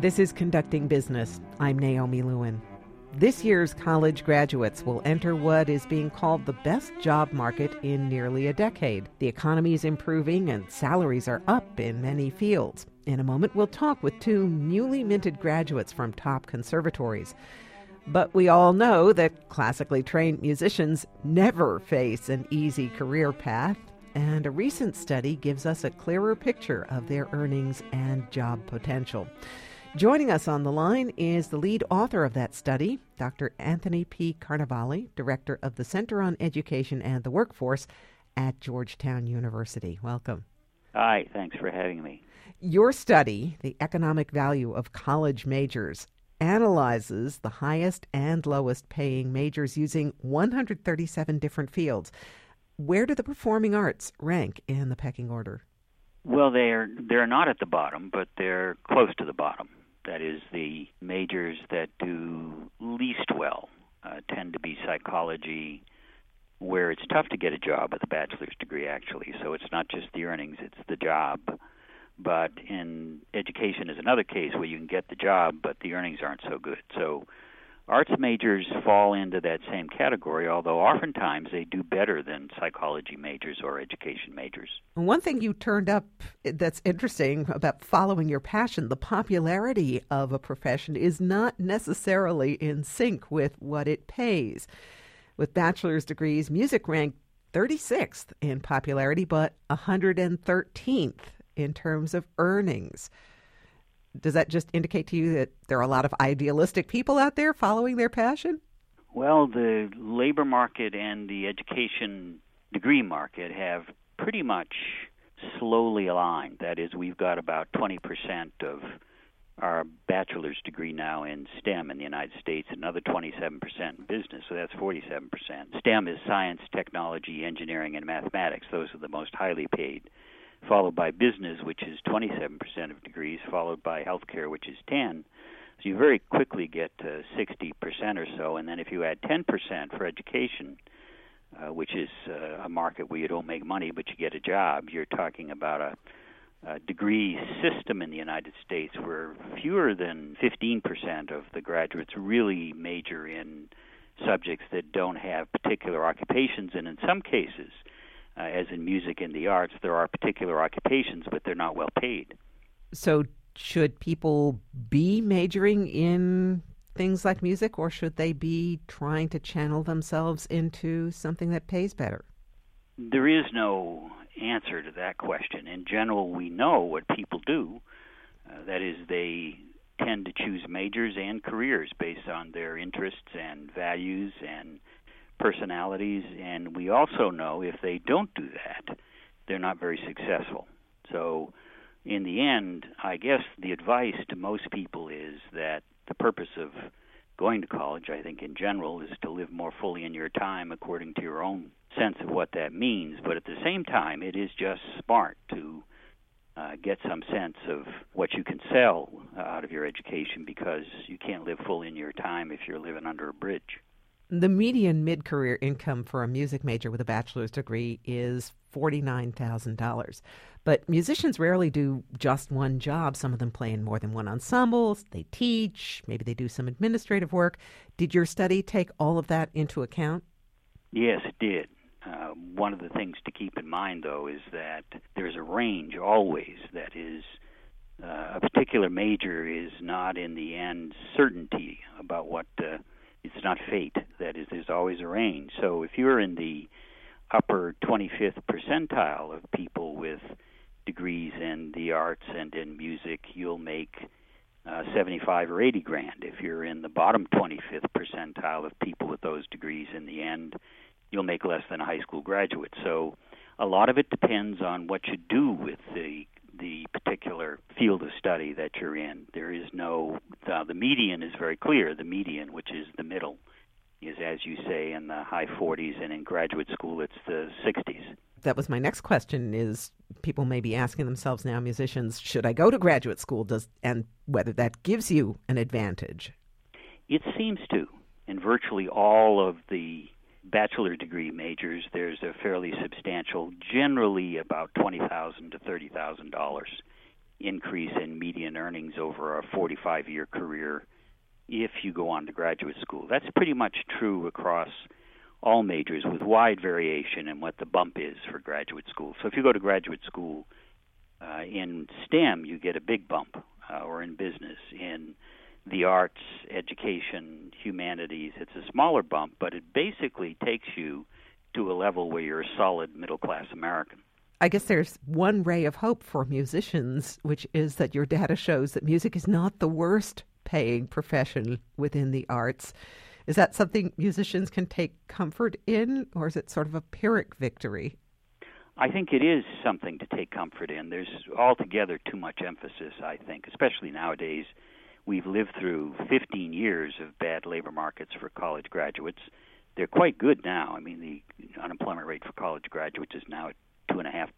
This is Conducting Business. I'm Naomi Lewin. This year's college graduates will enter what is being called the best job market in nearly a decade. The economy is improving and salaries are up in many fields. In a moment, we'll talk with two newly minted graduates from top conservatories. But we all know that classically trained musicians never face an easy career path, and a recent study gives us a clearer picture of their earnings and job potential. Joining us on the line is the lead author of that study, Dr. Anthony P. Carnevale, director of the Center on Education and the Workforce at Georgetown University. Welcome. Hi, thanks for having me. Your study, The Economic Value of College Majors, analyzes the highest and lowest paying majors using 137 different fields. Where do the performing arts rank in the pecking order? Well, they're they're not at the bottom, but they're close to the bottom. That is, the majors that do least well uh, tend to be psychology, where it's tough to get a job with a bachelor's degree, actually. So it's not just the earnings, it's the job. But in education is another case where you can get the job, but the earnings aren't so good. So arts majors fall into that same category, although oftentimes they do better than psychology majors or education majors. One thing you turned up that's interesting about following your passion the popularity of a profession is not necessarily in sync with what it pays. With bachelor's degrees, music ranked 36th in popularity, but 113th in terms of earnings does that just indicate to you that there are a lot of idealistic people out there following their passion? Well, the labor market and the education degree market have pretty much slowly aligned. That is, we've got about 20% of our bachelor's degree now in STEM in the United States, another 27% in business, so that's 47%. STEM is science, technology, engineering, and mathematics. Those are the most highly paid followed by business, which is 27% of degrees, followed by healthcare, which is 10. So you very quickly get to 60% or so, and then if you add 10% for education, uh, which is uh, a market where you don't make money but you get a job, you're talking about a, a degree system in the United States where fewer than 15% of the graduates really major in subjects that don't have particular occupations, and in some cases, as in music and the arts, there are particular occupations, but they're not well paid. So, should people be majoring in things like music, or should they be trying to channel themselves into something that pays better? There is no answer to that question. In general, we know what people do. Uh, that is, they tend to choose majors and careers based on their interests and values and personalities, and we also know if they don't do that, they're not very successful. So, in the end, I guess the advice to most people is that the purpose of going to college, I think in general, is to live more fully in your time according to your own sense of what that means. But at the same time, it is just smart to uh, get some sense of what you can sell uh, out of your education because you can't live fully in your time if you're living under a bridge. The median mid career income for a music major with a bachelor's degree is $49,000. But musicians rarely do just one job. Some of them play in more than one ensemble. They teach, maybe they do some administrative work. Did your study take all of that into account? Yes, it did. Uh, one of the things to keep in mind, though, is that there's a range always that is. Uh, a particular major is not in the end certainty about what uh, it's not fate. That is, there's always a range. So if you're in the upper 25th percentile of people with degrees in the arts and in music, you'll make uh, 75 or 80 grand. If you're in the bottom 25th percentile of people with those degrees, in the end, you'll make less than a high school graduate. So a lot of it depends on what you do with the the particular field of study that you're in. There is no uh, the median is very clear. The median, which is the middle, is as you say in the high 40s, and in graduate school it's the 60s. That was my next question. Is people may be asking themselves now, musicians, should I go to graduate school? Does and whether that gives you an advantage? It seems to. In virtually all of the bachelor degree majors, there's a fairly substantial, generally about twenty thousand to thirty thousand dollars increase in median earnings over a 45 year career if you go on to graduate school. That's pretty much true across all majors with wide variation in what the bump is for graduate school. So if you go to graduate school uh, in STEM, you get a big bump, uh, or in business. In the arts, education, humanities, it's a smaller bump, but it basically takes you to a level where you're a solid middle class American. I guess there's one ray of hope for musicians, which is that your data shows that music is not the worst paying profession within the arts. Is that something musicians can take comfort in, or is it sort of a Pyrrhic victory? I think it is something to take comfort in. There's altogether too much emphasis, I think, especially nowadays. We've lived through 15 years of bad labor markets for college graduates. They're quite good now. I mean, the unemployment rate for college graduates is now at 2.5%.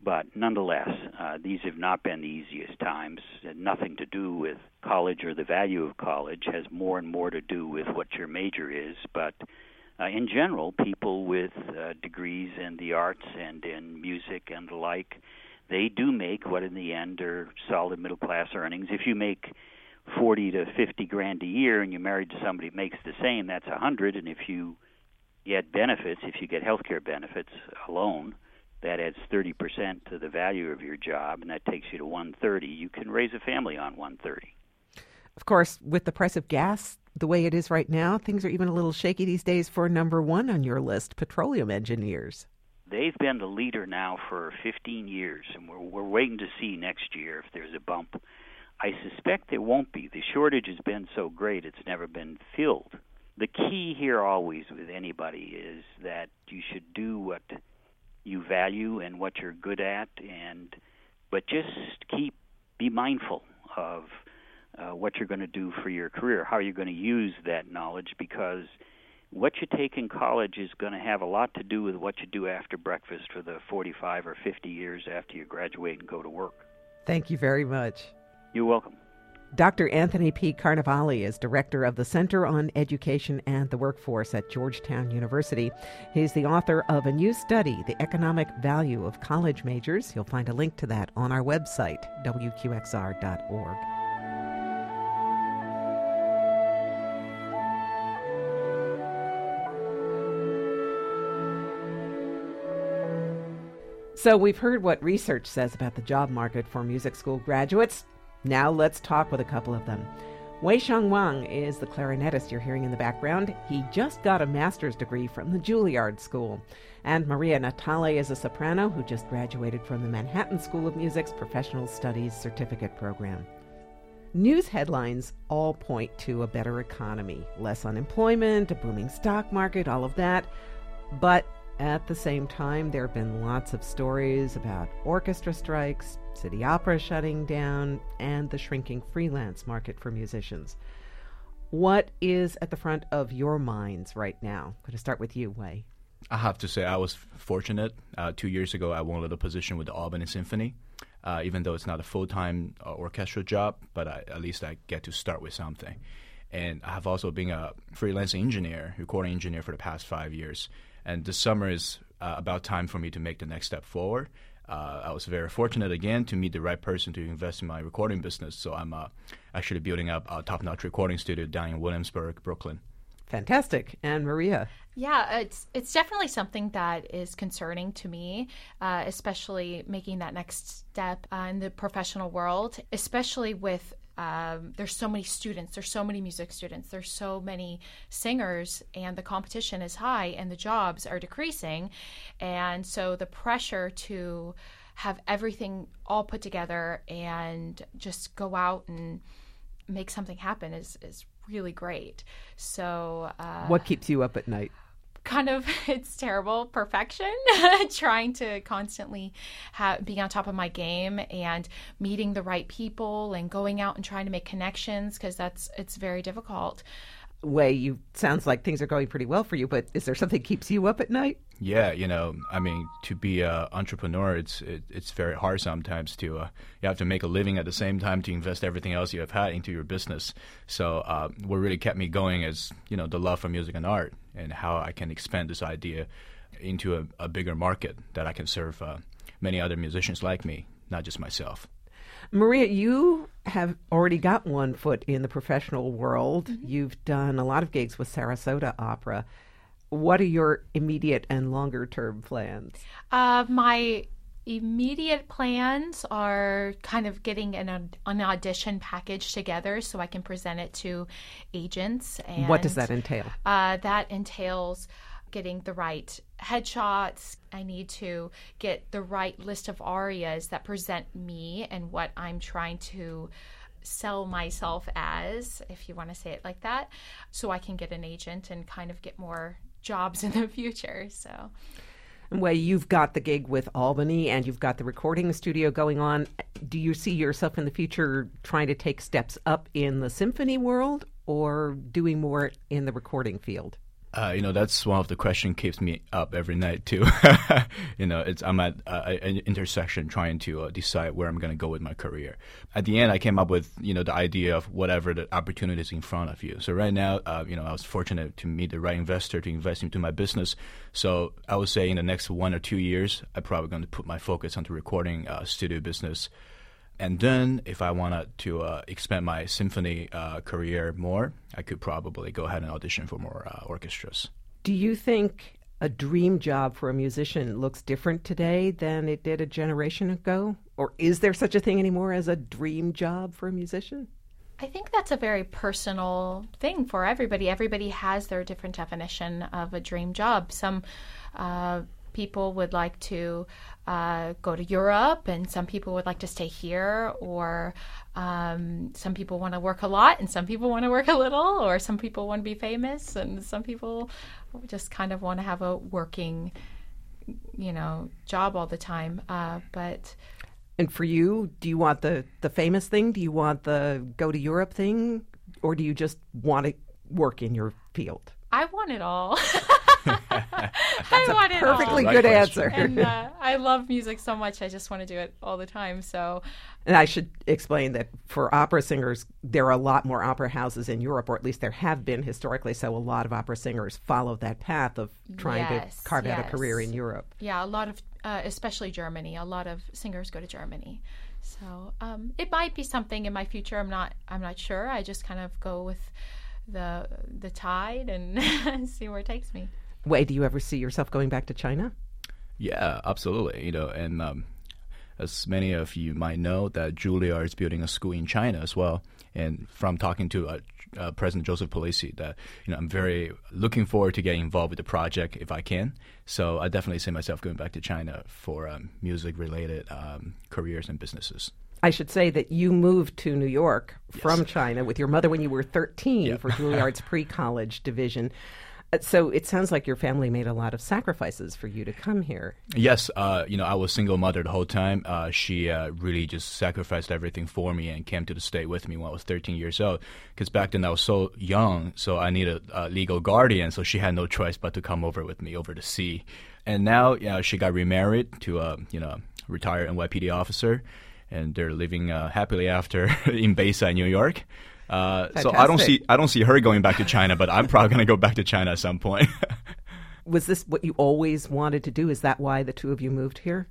But nonetheless, uh, these have not been the easiest times. nothing to do with college or the value of college, has more and more to do with what your major is. But uh, in general, people with uh, degrees in the arts and in music and the like, they do make what in the end are solid middle class earnings. If you make 40 to 50 grand a year and you're married to somebody who makes the same, that's a 100 and if you get benefits, if you get health care benefits alone, that adds 30% to the value of your job and that takes you to 130. You can raise a family on 130. Of course, with the price of gas the way it is right now, things are even a little shaky these days for number 1 on your list, petroleum engineers. They've been the leader now for 15 years, and we're, we're waiting to see next year if there's a bump. I suspect there won't be. The shortage has been so great, it's never been filled. The key here, always with anybody, is that you should do what you value and what you're good at, and but just keep be mindful of uh, what you're going to do for your career, how you're going to use that knowledge, because what you take in college is going to have a lot to do with what you do after breakfast for the 45 or 50 years after you graduate and go to work. Thank you very much. You're welcome. Dr. Anthony P. Carnevale is director of the Center on Education and the Workforce at Georgetown University. He's the author of a new study, The Economic Value of College Majors. You'll find a link to that on our website, wqxr.org. So, we've heard what research says about the job market for music school graduates. Now, let's talk with a couple of them. Wei Shang Wang is the clarinetist you're hearing in the background. He just got a master's degree from the Juilliard School. And Maria Natale is a soprano who just graduated from the Manhattan School of Music's Professional Studies Certificate Program. News headlines all point to a better economy, less unemployment, a booming stock market, all of that. But at the same time, there have been lots of stories about orchestra strikes, city opera shutting down, and the shrinking freelance market for musicians. What is at the front of your minds right now? I'm going to start with you, Wei. I have to say, I was fortunate. Uh, two years ago, I won a little position with the Albany Symphony. Uh, even though it's not a full time uh, orchestral job, but I, at least I get to start with something. And I have also been a freelance engineer, recording engineer for the past five years. And this summer is uh, about time for me to make the next step forward. Uh, I was very fortunate again to meet the right person to invest in my recording business. So I'm uh, actually building up a top notch recording studio down in Williamsburg, Brooklyn. Fantastic. And Maria? Yeah, it's it's definitely something that is concerning to me, uh, especially making that next step uh, in the professional world, especially with um, there's so many students, there's so many music students, there's so many singers, and the competition is high, and the jobs are decreasing, and so the pressure to have everything all put together and just go out and make something happen is is really great. So, uh, what keeps you up at night? Kind of it's terrible perfection trying to constantly have, be on top of my game and meeting the right people and going out and trying to make connections because that's it's very difficult. Wei you sounds like things are going pretty well for you but is there something keeps you up at night yeah you know i mean to be an entrepreneur it's it, it's very hard sometimes to uh, you have to make a living at the same time to invest everything else you have had into your business so uh, what really kept me going is you know the love for music and art and how i can expand this idea into a, a bigger market that i can serve uh, many other musicians like me not just myself Maria, you have already got one foot in the professional world. Mm-hmm. You've done a lot of gigs with Sarasota Opera. What are your immediate and longer term plans? Uh, my immediate plans are kind of getting an, an audition package together so I can present it to agents. And what does that entail? Uh, that entails getting the right headshots. I need to get the right list of arias that present me and what I'm trying to sell myself as, if you want to say it like that, so I can get an agent and kind of get more jobs in the future. So. Well, you've got the gig with Albany and you've got the recording studio going on. Do you see yourself in the future trying to take steps up in the symphony world or doing more in the recording field? Uh, you know, that's one of the question keeps me up every night too. you know, it's I'm at uh, an intersection trying to uh, decide where I'm going to go with my career. At the end, I came up with you know the idea of whatever the opportunities in front of you. So right now, uh, you know, I was fortunate to meet the right investor to invest into my business. So I would say in the next one or two years, I'm probably going to put my focus onto recording uh, studio business and then, if I wanted to uh, expand my symphony uh, career more, I could probably go ahead and audition for more uh, orchestras. Do you think a dream job for a musician looks different today than it did a generation ago? Or is there such a thing anymore as a dream job for a musician? I think that's a very personal thing for everybody. Everybody has their different definition of a dream job. Some uh, people would like to uh, go to Europe, and some people would like to stay here, or um, some people want to work a lot, and some people want to work a little, or some people want to be famous, and some people just kind of want to have a working, you know, job all the time. Uh, but and for you, do you want the the famous thing? Do you want the go to Europe thing, or do you just want to work in your field? I want it all. That's want a perfectly good answer. And uh, I love music so much. I just want to do it all the time. So, and I should explain that for opera singers, there are a lot more opera houses in Europe, or at least there have been historically. So, a lot of opera singers follow that path of trying yes, to carve yes. out a career in Europe. Yeah, a lot of, uh, especially Germany. A lot of singers go to Germany. So, um, it might be something in my future. I'm not. I'm not sure. I just kind of go with the the tide and see where it takes me. Wei, do you ever see yourself going back to China? Yeah, absolutely. You know, and um, as many of you might know, that Juilliard is building a school in China as well. And from talking to uh, uh, President Joseph Polisi, that you know, I'm very looking forward to getting involved with the project if I can. So I definitely see myself going back to China for um, music-related um, careers and businesses. I should say that you moved to New York yes. from China with your mother when you were 13 yep. for Juilliard's pre-college division. So it sounds like your family made a lot of sacrifices for you to come here. Yes, uh, you know, I was single mother the whole time. Uh, she uh, really just sacrificed everything for me and came to the state with me when I was 13 years old. Because back then I was so young, so I needed a legal guardian. So she had no choice but to come over with me over the sea. And now, you know, she got remarried to a you know retired NYPD officer, and they're living uh, happily after in Bayside, New York. Uh, so I don't see I don't see her going back to China, but I'm probably going to go back to China at some point. Was this what you always wanted to do? Is that why the two of you moved here?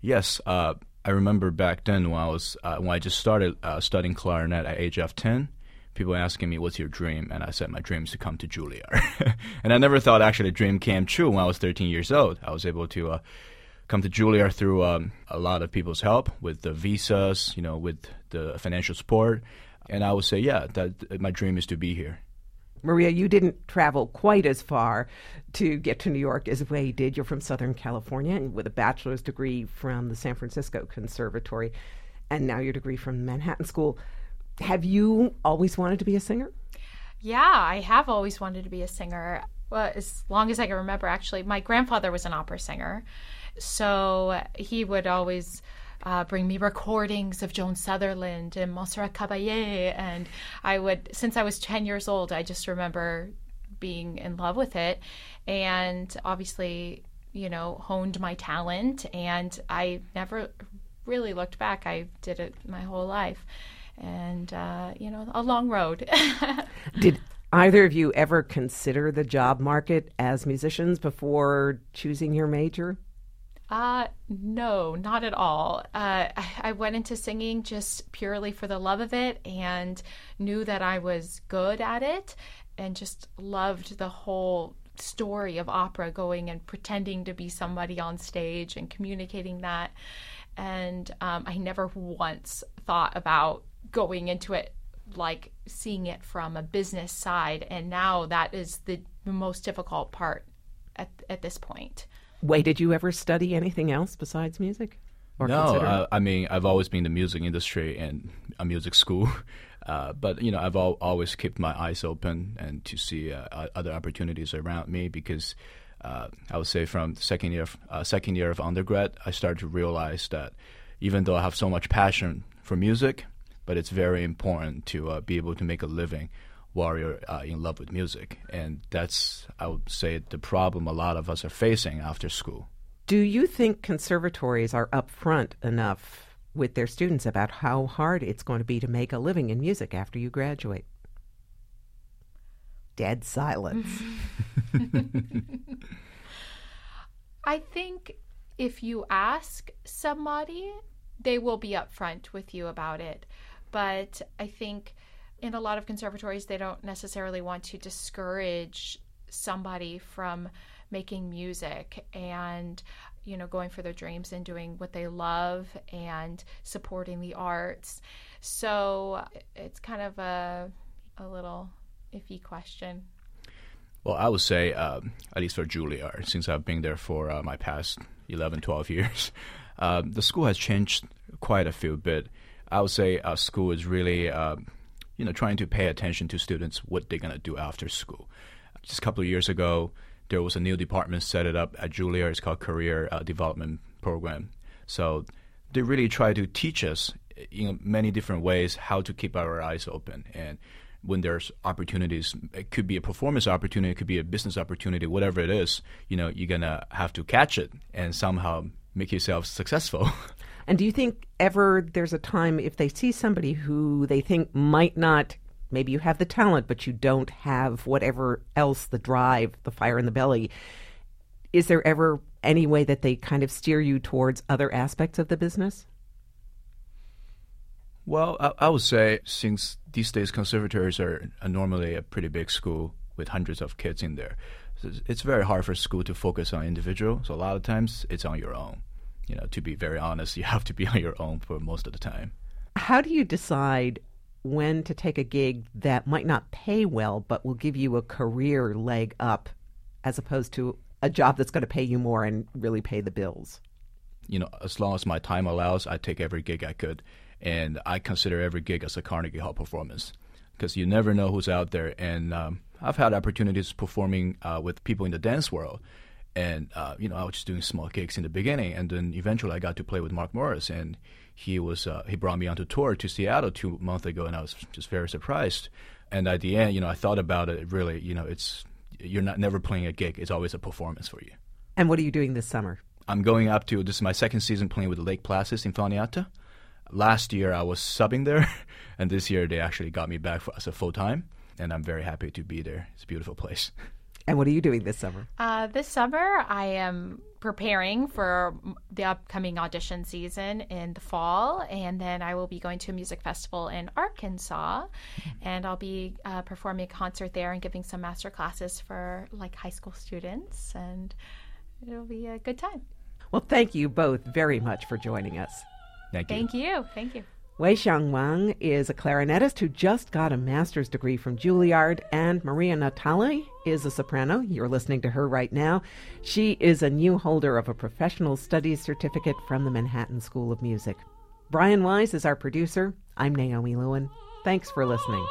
Yes, uh, I remember back then when I was uh, when I just started uh, studying clarinet at age of ten. People asking me, "What's your dream?" And I said, "My dream is to come to Juilliard." and I never thought actually the dream came true when I was 13 years old. I was able to uh, come to Juilliard through um, a lot of people's help with the visas, you know, with the financial support and I would say, yeah, that my dream is to be here. Maria, you didn't travel quite as far to get to New York as Wei did. You're from Southern California and with a bachelor's degree from the San Francisco Conservatory, and now your degree from Manhattan School. Have you always wanted to be a singer? Yeah, I have always wanted to be a singer. Well, as long as I can remember, actually, my grandfather was an opera singer, so he would always uh, bring me recordings of Joan Sutherland and Montserrat Caballé. And I would, since I was 10 years old, I just remember being in love with it. And obviously, you know, honed my talent. And I never really looked back. I did it my whole life. And, uh, you know, a long road. did either of you ever consider the job market as musicians before choosing your major? Uh, no, not at all. Uh, I, I went into singing just purely for the love of it and knew that I was good at it and just loved the whole story of opera going and pretending to be somebody on stage and communicating that. And um, I never once thought about going into it like seeing it from a business side. And now that is the most difficult part at, at this point. Wait, did you ever study anything else besides music? no, uh, I mean I've always been in the music industry and a music school, uh, but you know I've al- always kept my eyes open and to see uh, other opportunities around me because uh, I would say from second year of, uh, second year of undergrad I started to realize that even though I have so much passion for music, but it's very important to uh, be able to make a living while uh, you're in love with music, and that's I would say the problem a lot of us are facing after school. Do you think conservatories are upfront enough with their students about how hard it's going to be to make a living in music after you graduate? Dead silence. I think if you ask somebody, they will be upfront with you about it. But I think in a lot of conservatories, they don't necessarily want to discourage somebody from making music and you know going for their dreams and doing what they love and supporting the arts. So it's kind of a a little iffy question. Well i would say um, at least for juilliard since i've been there for uh, my past 11 12 years uh, the school has changed quite a few bit. I would say our school is really uh, you know trying to pay attention to students what they're going to do after school just a couple of years ago there was a new department set it up at Juilliard. It's called Career uh, Development Program. So they really try to teach us in many different ways how to keep our eyes open and when there's opportunities it could be a performance opportunity it could be a business opportunity whatever it is you know you're gonna have to catch it and somehow make yourself successful and do you think ever there's a time if they see somebody who they think might not Maybe you have the talent, but you don't have whatever else the drive, the fire in the belly. Is there ever any way that they kind of steer you towards other aspects of the business? Well, I, I would say since these days conservatories are, are normally a pretty big school with hundreds of kids in there, it's very hard for school to focus on individual. So a lot of times it's on your own. You know, to be very honest, you have to be on your own for most of the time. How do you decide when to take a gig that might not pay well, but will give you a career leg up as opposed to a job that's going to pay you more and really pay the bills? You know, as long as my time allows, I take every gig I could. And I consider every gig as a Carnegie Hall performance because you never know who's out there. And um, I've had opportunities performing uh, with people in the dance world. And, uh, you know, I was just doing small gigs in the beginning. And then eventually I got to play with Mark Morris. And he was uh, he brought me onto tour to Seattle two months ago, and I was just very surprised. And at the end, you know, I thought about it. Really, you know, it's you're not never playing a gig; it's always a performance for you. And what are you doing this summer? I'm going up to this is my second season playing with the Lake Placid Sinfonietta. Last year I was subbing there, and this year they actually got me back for, as a full time, and I'm very happy to be there. It's a beautiful place. And what are you doing this summer? Uh, this summer, I am preparing for the upcoming audition season in the fall, and then I will be going to a music festival in Arkansas, and I'll be uh, performing a concert there and giving some master classes for like high school students, and it'll be a good time. Well, thank you both very much for joining us. Thank you. Thank you. Thank you. Wei-Xiang Wang is a clarinetist who just got a master's degree from Juilliard, and Maria Natali is a soprano. You're listening to her right now. She is a new holder of a professional studies certificate from the Manhattan School of Music. Brian Wise is our producer. I'm Naomi Lewin. Thanks for listening.